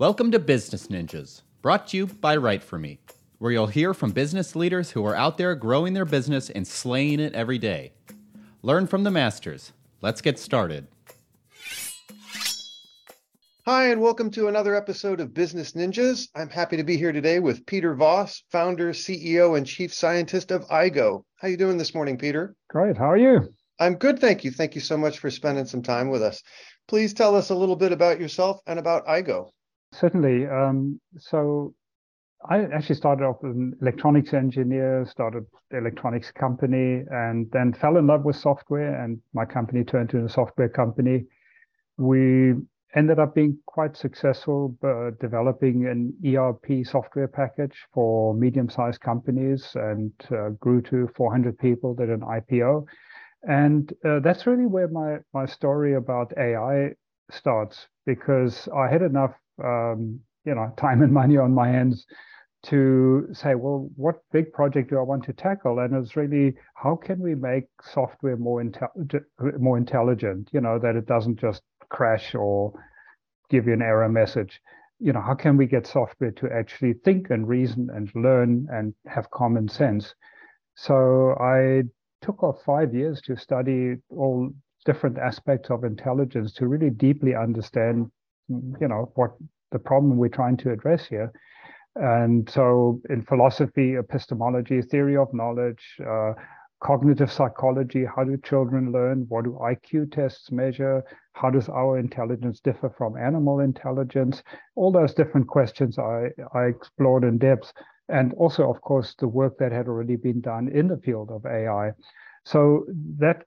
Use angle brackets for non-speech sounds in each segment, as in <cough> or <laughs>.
Welcome to Business Ninjas, brought to you by Write For Me, where you'll hear from business leaders who are out there growing their business and slaying it every day. Learn from the masters. Let's get started. Hi, and welcome to another episode of Business Ninjas. I'm happy to be here today with Peter Voss, founder, CEO, and chief scientist of Aigo. How are you doing this morning, Peter? Great. How are you? I'm good, thank you. Thank you so much for spending some time with us. Please tell us a little bit about yourself and about Aigo. Certainly. Um, so I actually started off as an electronics engineer, started electronics company, and then fell in love with software. And my company turned into a software company. We ended up being quite successful uh, developing an ERP software package for medium-sized companies, and uh, grew to 400 people. Did an IPO, and uh, that's really where my my story about AI starts because I had enough um, you know time and money on my hands to say, well, what big project do I want to tackle? And it's really how can we make software more intel- more intelligent? You know that it doesn't just crash or give you an error message. You know how can we get software to actually think and reason and learn and have common sense? So I took off five years to study all different aspects of intelligence to really deeply understand you know what the problem we're trying to address here. And so in philosophy epistemology theory of knowledge uh, cognitive psychology how do children learn? What do iq tests measure? How does our intelligence differ from animal intelligence? All those different questions i i explored in depth. And also of course the work that had already been done in the field of ai so that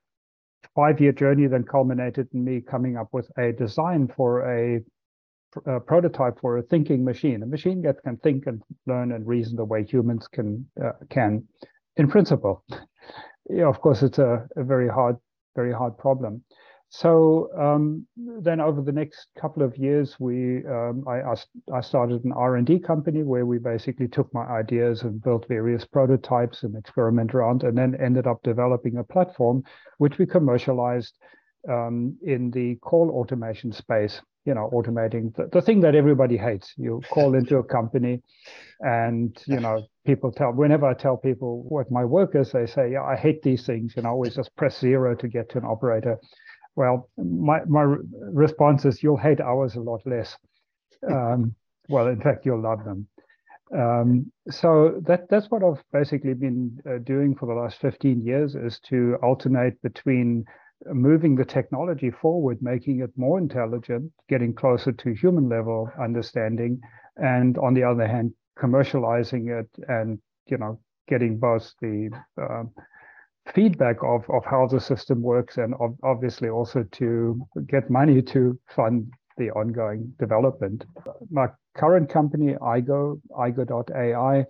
five year journey then culminated in me coming up with a design for a, a, prototype for a thinking machine, a machine that can think and learn and reason the way humans can uh, can, in principle. <laughs> yeah, of course, it's a, a very hard, very hard problem. So um, then over the next couple of years, we um, I, I started an R&D company where we basically took my ideas and built various prototypes and experiment around and then ended up developing a platform which we commercialized um, in the call automation space, you know, automating the, the thing that everybody hates. You call <laughs> into a company and, you know, people tell, whenever I tell people what my work is, they say, yeah, I hate these things. And I always just press zero to get to an operator. Well, my, my response is you'll hate ours a lot less. <laughs> Um, well, in fact, you'll love them. Um, so that that's what I've basically been uh, doing for the last 15 years is to alternate between moving the technology forward, making it more intelligent, getting closer to human level understanding, and on the other hand, commercializing it and you know getting both the uh, feedback of, of how the system works and obviously also to get money to fund the ongoing development. My current company, Aigo, Aigo.ai,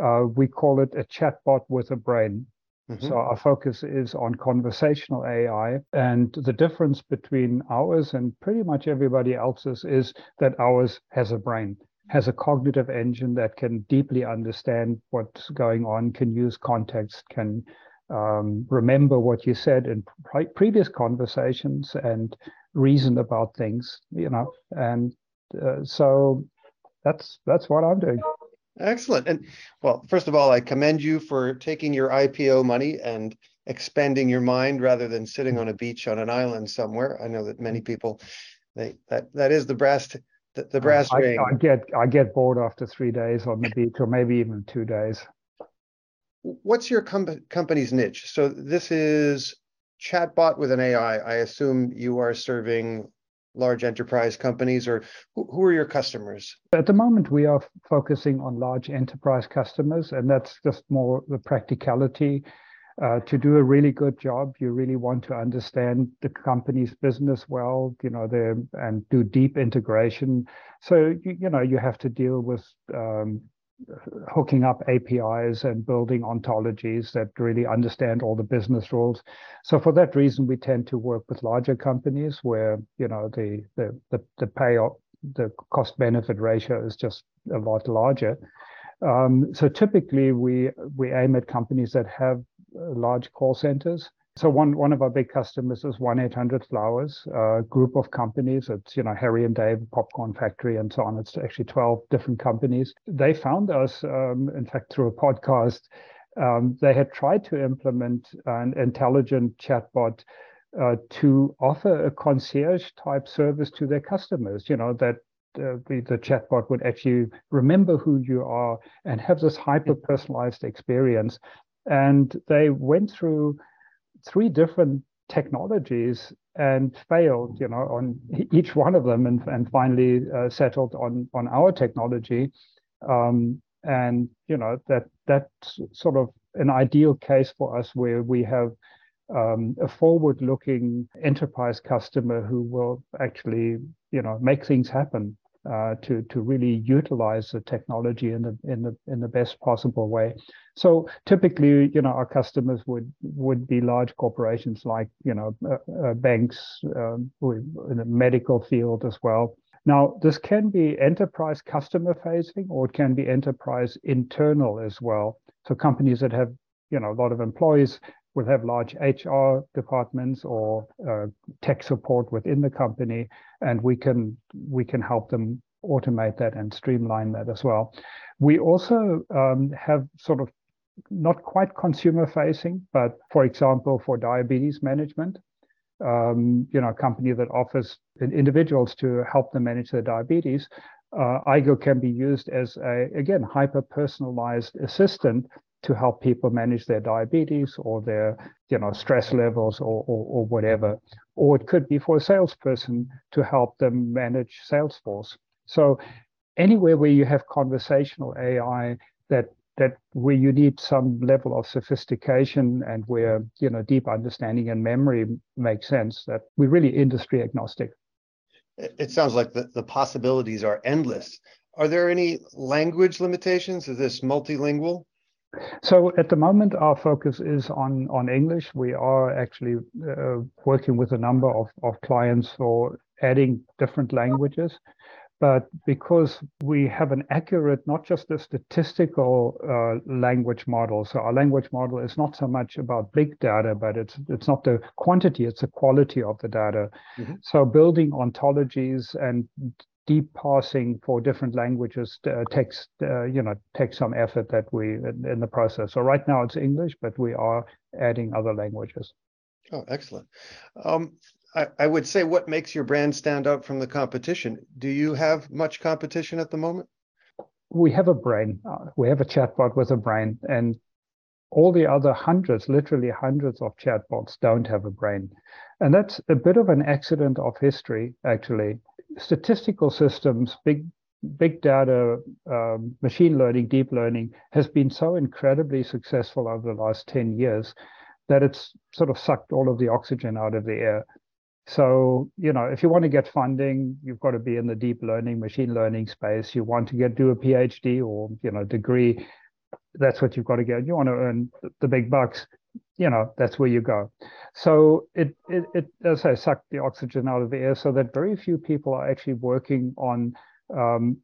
uh, we call it a chatbot with a brain. Mm-hmm. So our focus is on conversational AI. And the difference between ours and pretty much everybody else's is that ours has a brain, has a cognitive engine that can deeply understand what's going on, can use context, can um, remember what you said in pre- previous conversations and reason about things, you know. And uh, so that's that's what I'm doing. Excellent. And well, first of all, I commend you for taking your IPO money and expanding your mind rather than sitting on a beach on an island somewhere. I know that many people they that that is the brass the, the brass I, ring. I get I get bored after three days on the beach or maybe even two days what's your com- company's niche? So this is chatbot with an AI. I assume you are serving large enterprise companies or who, are your customers? At the moment, we are focusing on large enterprise customers, and that's just more the practicality. Uh, to do a really good job, you really want to understand the company's business well, you know, and do deep integration. So you, you know you have to deal with um, hooking up APIs and building ontologies that really understand all the business rules. So for that reason, we tend to work with larger companies where you know the the the, the pay the cost benefit ratio is just a lot larger. Um, so typically, we we aim at companies that have uh, large call centers So one one of our big customers is one eight hundred flowers, a group of companies. It's you know Harry and Dave Popcorn Factory and so on. It's actually twelve different companies. They found us, um, in fact, through a podcast. Um, they had tried to implement an intelligent chatbot uh, to offer a concierge type service to their customers. You know that uh, the, the chatbot would actually remember who you are and have this hyper personalized experience. And they went through three different technologies and failed, you know, on each one of them, and, and finally uh, settled on on our technology. Um, and you know that that's sort of an ideal case for us where we have um, a forward-looking enterprise customer who will actually, you know, make things happen to to really utilize the technology in the in the in the best possible way. So typically, you know, our customers would would be large corporations like you know uh, uh, banks um, in the medical field as well. Now, this can be enterprise customer facing, or it can be enterprise internal as well. So companies that have you know a lot of employees will have large HR departments or uh, tech support within the company, and we can we can help them automate that and streamline that as well. We also um, have sort of not quite consumer facing, but for example, for diabetes management, um, you know, a company that offers individuals to help them manage their diabetes, uh, Aigo can be used as a again hyper personalized assistant to help people manage their diabetes or their you know stress levels or, or, or whatever. Or it could be for a salesperson to help them manage salesforce. So anywhere where you have conversational ai that that where you need some level of sophistication and where you know deep understanding and memory makes sense that we're really industry agnostic. It sounds like the, the possibilities are endless. Are there any language limitations? Is this multilingual so at the moment, our focus is on on English. We are actually uh, working with a number of, of clients for adding different languages. But because we have an accurate, not just a statistical uh, language model, so our language model is not so much about big data, but it's it's not the quantity, it's the quality of the data. Mm-hmm. So building ontologies and deep parsing for different languages uh, takes uh, you know takes some effort that we in, in, the process. So right now it's English, but we are adding other languages. Oh, excellent. Um, I, I would say what makes your brand stand out from the competition? Do you have much competition at the moment? We have a brain. Uh, we have a chatbot with a brain, and all the other hundreds, literally hundreds of chatbots, don't have a brain. And that's a bit of an accident of history, actually statistical systems, big big data, um, machine learning, deep learning has been so incredibly successful over the last 10 years that it's sort of sucked all of the oxygen out of the air. So, you know, if you want to get funding, you've got to be in the deep learning, machine learning space. You want to get do a PhD or, you know, degree, that's what you've got to get. You want to earn the big bucks you know that's where you go. So it it, it as i suck the oxygen out of the air so that very few people are actually working on um,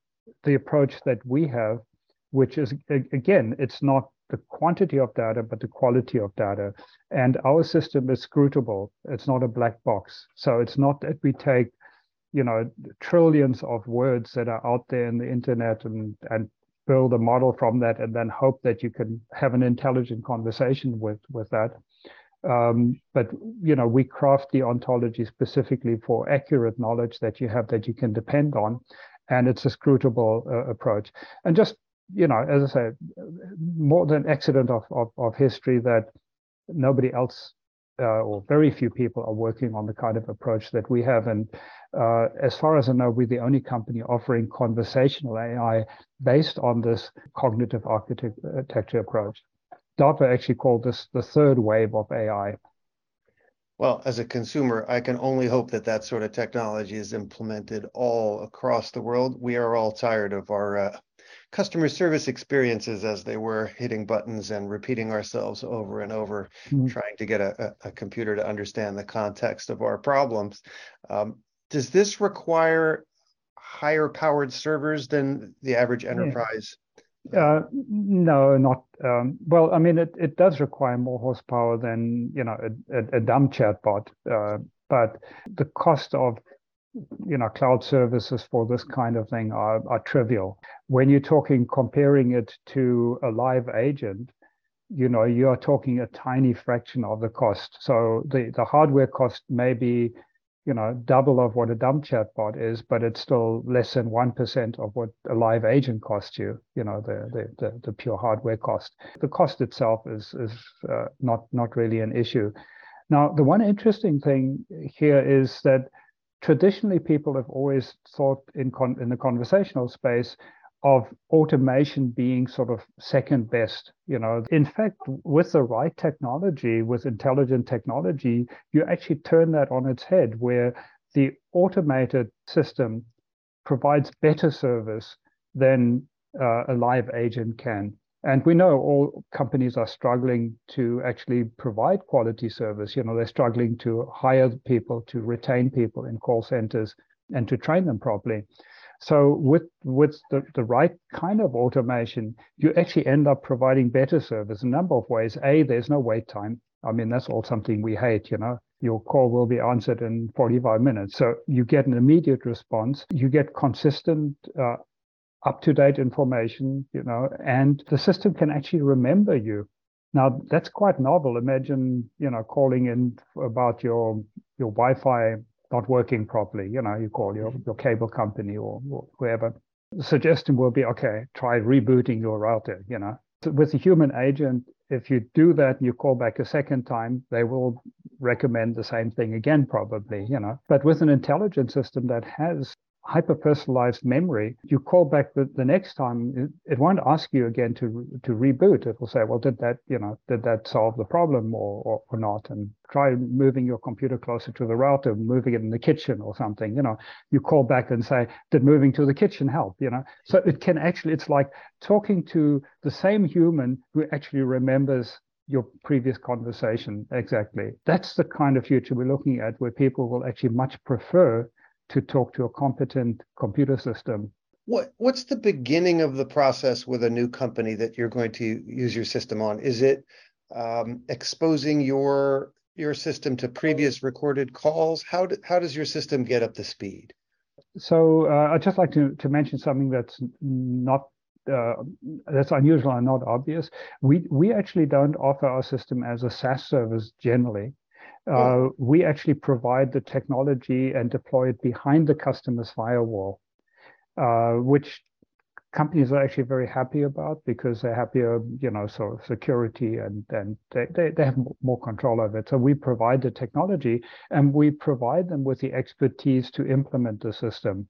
the approach that we have which is again it's not the quantity of data but the quality of data. And our system is scrutable. It's not a black box. So it's not that we take you know trillions of words that are out there in the internet and and build a model from that and then hope that you can have an intelligent conversation with with that. Um, but you know we craft the ontology specifically for accurate knowledge that you have that you can depend on and it's a scrutable uh, approach. And just you know as i say more than accident of, of, of history that nobody else or very few people are working on the kind of approach that we have. And uh, as far as I know, we're the only company offering conversational AI based on this cognitive architecture approach. DARPA actually called this the third wave of AI. Well, as a consumer, I can only hope that that sort of technology is implemented all across the world. We are all tired of our uh, customer service experiences as they were hitting buttons and repeating ourselves over and over, mm-hmm. trying to get a, a, computer to understand the context of our problems. Um, does this require higher powered servers than the average enterprise Uh, no, not um, well. I mean, it, it does require more horsepower than you know a, a, a dumb chatbot, uh, but the cost of you know cloud services for this kind of thing are, are trivial. When you're talking comparing it to a live agent, you know you are talking a tiny fraction of the cost. So the the hardware cost may be you know, double of what a dumb chatbot is, but it's still less than 1% of what a live agent costs you, you know, the, the, the, the pure hardware cost. The cost itself is, is uh, not, not really an issue. Now, the one interesting thing here is that traditionally people have always thought in, con- in the conversational space of automation being sort of second best you know. In fact with the right technology with intelligent technology you actually turn that on its head where the automated system provides better service than uh, a live agent can and we know all companies are struggling to actually provide quality service you know they're struggling to hire people to retain people in call centers and to train them properly so with with the, the right kind of automation, you actually end up providing better service in a number of ways. A, there's no wait time. I mean, that's all something we hate, you know. Your call will be answered in 45 minutes. So you get an immediate response. You get consistent, uh, up to date information, you know, and the system can actually remember you. Now that's quite novel. Imagine, you know, calling in about your your Wi-Fi not working properly, you know, you call your, your cable company or, or whoever. The suggestion will be, okay, try rebooting your router, you know. So with a human agent, if you do that and you call back a second time, they will recommend the same thing again, probably, you know. But with an intelligent system that has hyper personalized memory, you call back the, the next time, it, it, won't ask you again to to reboot. It will say, well, did that, you know, did that solve the problem or, or, or not? And try moving your computer closer to the router, moving it in the kitchen or something, you know, you call back and say, did moving to the kitchen help? You know, so it can actually, it's like talking to the same human who actually remembers your previous conversation exactly. That's the kind of future we're looking at where people will actually much prefer to talk to a competent computer system. What what's the beginning of the process with a new company that you're going to use your system on? Is it um, exposing your your system to previous recorded calls? How do, how does your system get up to speed? So uh, I'd just like to, to mention something that's not uh, that's unusual and not obvious. We we actually don't offer our system as a SaaS service generally. Uh, we actually provide the technology and deploy it behind the customer's firewall, uh, which companies are actually very happy about because they're happier, you know, so security and and they, they, they have more control over it. So we provide the technology and we provide them with the expertise to implement the system.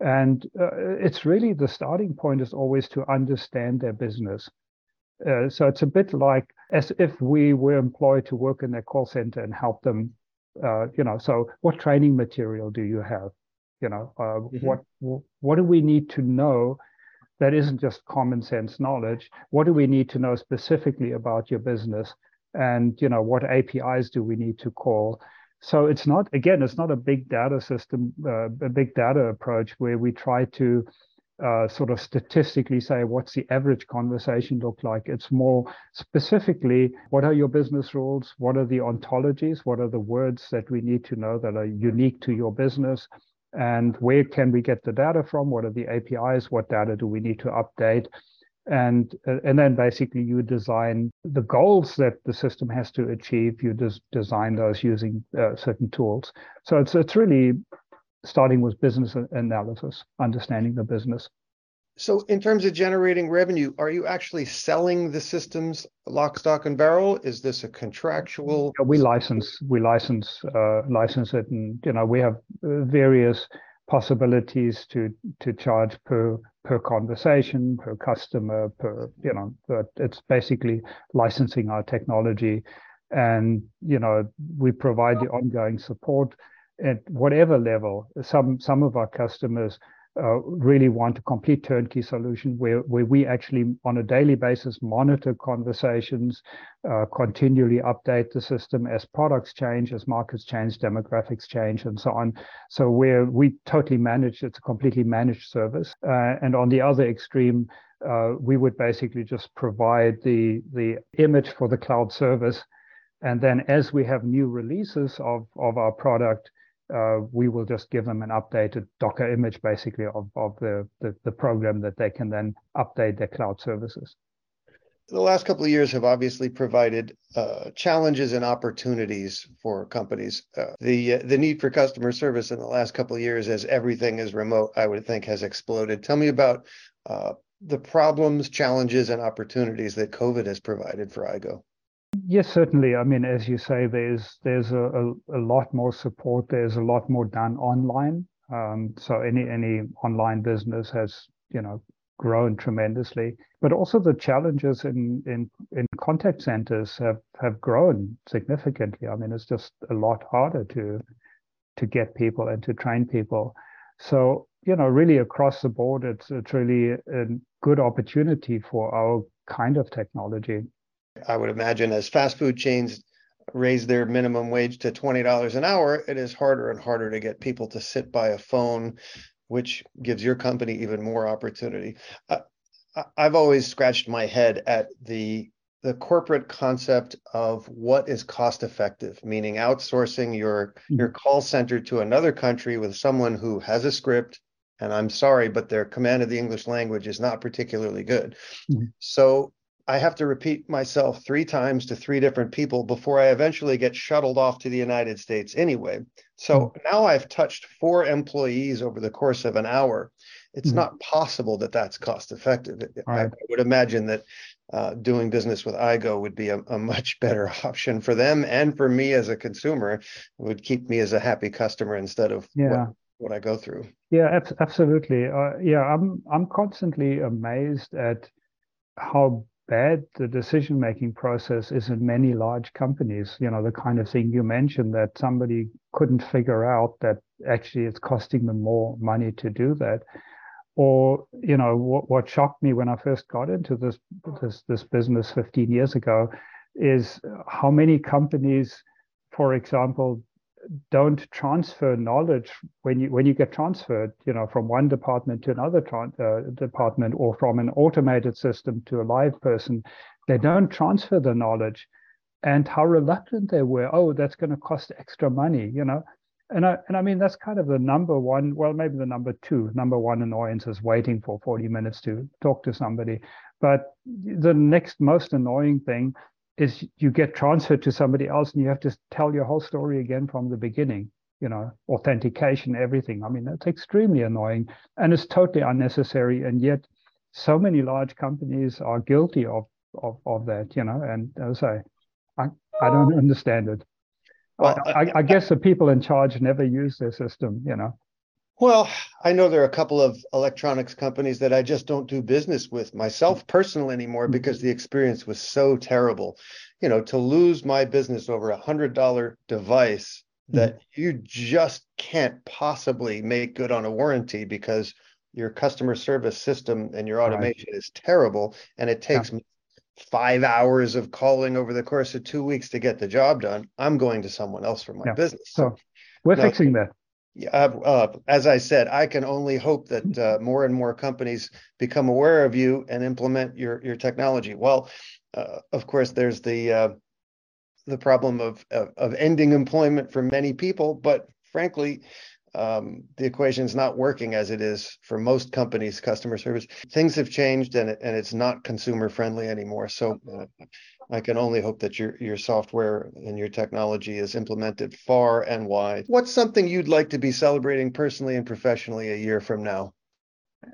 And uh, it's really the starting point is always to understand their business. Uh, so it's a bit like as if we were employed to work in their call center and help them. Uh, you know, so what training material do you have? You know, uh, mm-hmm. what what do we need to know that isn't just common sense knowledge? What do we need to know specifically about your business? And you know, what APIs do we need to call? So it's not again, it's not a big data system, uh, a big data approach where we try to uh, sort of statistically say what's the average conversation look like. It's more specifically what are your business rules? What are the ontologies? What are the words that we need to know that are unique to your business? And where can we get the data from? What are the APIs? What data do we need to update? And uh, and then basically you design the goals that the system has to achieve. You des- design those using uh, certain tools. So it's it's really starting with business analysis, understanding the business. So, in terms of generating revenue, are you actually selling the systems lock, stock, and barrel? Is this a contractual? We license, we license, uh, license it, and you know we have uh, various possibilities to to charge per per conversation, per customer, per you know. But it's basically licensing our technology, and you know we provide the ongoing support at whatever level. Some some of our customers uh, really want a complete turnkey solution where, where we actually on a daily basis monitor conversations, uh, continually update the system as products change, as markets change, demographics change, and so on. So where we totally manage, it's a completely managed service. Uh, and on the other extreme, uh, we would basically just provide the the image for the cloud service, and then as we have new releases of of our product, uh, we will just give them an updated Docker image, basically, of, of the, the, the, program that they can then update their cloud services. The last couple of years have obviously provided uh, challenges and opportunities for companies. Uh, the the need for customer service in the last couple of years, as everything is remote, I would think has exploded. Tell me about uh, the problems, challenges, and opportunities that COVID has provided for Aigo. Yes, certainly. I mean, as you say, there's there's a, a, a lot more support. There's a lot more done online. Um, so any any online business has you know grown tremendously. But also the challenges in in in contact centers have have grown significantly. I mean, it's just a lot harder to to get people and to train people. So you know, really across the board, it's it's really a good opportunity for our kind of technology. I would imagine as fast food chains raise their minimum wage to $20 an hour, it is harder and harder to get people to sit by a phone, which gives your company even more opportunity. Uh, I've always scratched my head at the the corporate concept of what is cost effective, meaning outsourcing your mm-hmm. your call center to another country with someone who has a script. And I'm sorry, but their command of the English language is not particularly good. Mm-hmm. So I have to repeat myself three times to three different people before I eventually get shuttled off to the United States anyway. So mm-hmm. now I've touched four employees over the course of an hour. It's mm-hmm. not possible that that's cost effective. Right. I, would imagine that uh, doing business with Aigo would be a, a, much better <laughs> option for them and for me as a consumer. It would keep me as a happy customer instead of yeah. what, what I go through. Yeah, ab- absolutely. Uh, yeah, I'm I'm constantly amazed at how bad the decision making process is in many large companies. You know, the kind of thing you mentioned that somebody couldn't figure out that actually it's costing them more money to do that. Or, you know, what, what shocked me when I first got into this this this business 15 years ago is how many companies, for example, don't transfer knowledge when you when you get transferred you know from one department to another uh, department or from an automated system to a live person they don't transfer the knowledge. And how reluctant they were oh that's going to cost extra money you know? And I, and I mean that's kind of the number one well maybe the number two number one annoyance is waiting for 40 minutes to talk to somebody. But the next most annoying thing is you get transferred to somebody else and you have to tell your whole story again from the beginning you know authentication everything. I mean that's extremely annoying and it's totally unnecessary and yet so many large companies are guilty of of, of that you know and as i i, I don't understand it. Well, I, I, I guess the people in charge never use their system you know well, I know there are a couple of electronics companies that I just don't do business with myself personally anymore mm-hmm. because the experience was so terrible. You know, to lose my business over a hundred dollar device that mm-hmm. you just can't possibly make good on a warranty because your customer service system and your automation right. is terrible and it takes yeah. me five hours of calling over the course of two weeks to get the job done i'm going to someone else for my yeah. business so we're now, fixing that uh, uh, as I said, I can only hope that uh, more and more companies become aware of you and implement your your technology. Well, uh, of course, there's the uh, the problem of, of, of ending employment for many people, but frankly, um, the equation is not working as it is for most companies' customer service. Things have changed, and it, and it's not consumer friendly anymore. So uh, I can only hope that your your software and your technology is implemented far and wide. What's something you'd like to be celebrating personally and professionally a year from now?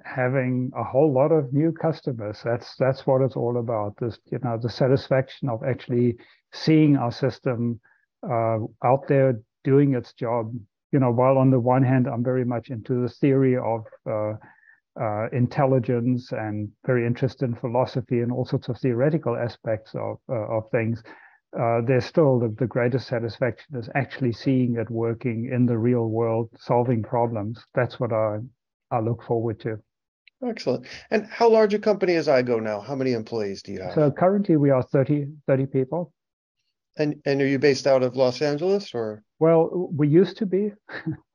Having a whole lot of new customers. That's that's what it's all about. This you know the satisfaction of actually seeing our system uh, out there doing its job you know, while on the one hand, I'm very much into the theory of uh, uh, intelligence and very interested in philosophy and all sorts of theoretical aspects of uh, of things. Uh, there's still the, the greatest satisfaction is actually seeing it working in the real world, solving problems. That's what I I look forward to. Excellent. And how large a company is Aigo now? How many employees do you have? So currently we are 30, 30 people. And and are you based out of Los Angeles or? Well, we used to be, <laughs>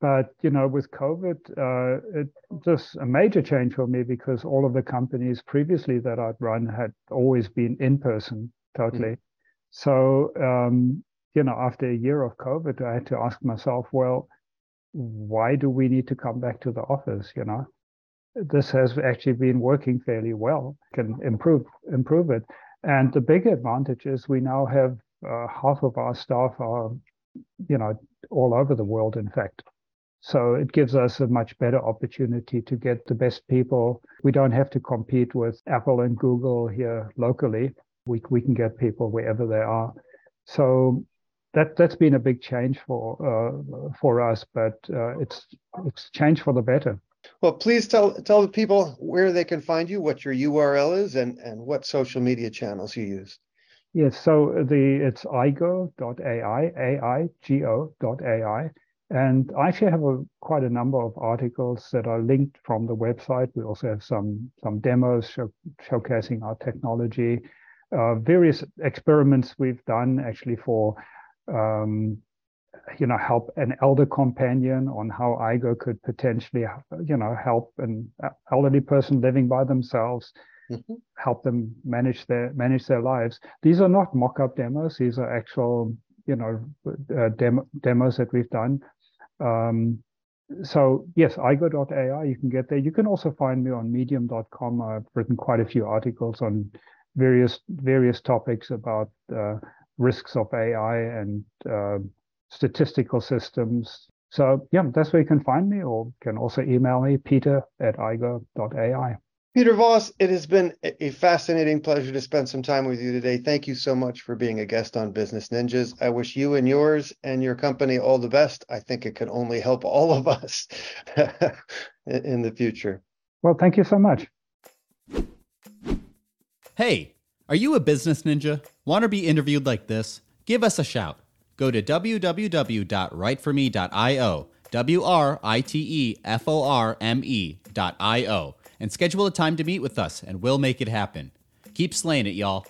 but you know, with COVID, uh, it just a major change for me because all of the companies previously that I'd run had always been in person totally. Mm. So um, you know, after a year of COVID, I had to ask myself, well, why do we need to come back to the office? You know, this has actually been working fairly well. Can improve improve it. And the big advantage is we now have uh, half of our staff are, you know, all over the world. In fact, so it gives us a much better opportunity to get the best people. We don't have to compete with Apple and Google here locally. We we can get people wherever they are. So that that's been a big change for uh, for us, but uh, it's it's changed for the better. Well, please tell tell the people where they can find you, what your URL is, and and what social media channels you use. Yes, so the it's aigo.ai, A-I-G-O.ai. And I actually have a, quite a number of articles that are linked from the website. We also have some some demos show, showcasing our technology, uh, various experiments we've done actually for um, you know, help an elder companion on how Aigo could potentially, you know, help an elderly person living by themselves, mm-hmm. help them manage their manage their lives. These are not mock-up demos; these are actual, you know, uh, demo, demos that we've done. Um, so yes, aigo.ai, you can get there. You can also find me on medium.com. I've written quite a few articles on various various topics about uh, risks of AI and uh, statistical systems. So yeah, that's where you can find me, or can also email me, peter at aigo.ai. Peter Voss, it has been a fascinating pleasure to spend some time with you today. Thank you so much for being a guest on Business Ninjas. I wish you and yours and your company all the best. I think it can only help all of us <laughs> in the future. Well, thank you so much. Hey, are you a business ninja? Want to be interviewed like this? Give us a shout. Go to www.writeforme.io, W R I T E F O R M E.io, and schedule a time to meet with us, and we'll make it happen. Keep slaying it, y'all.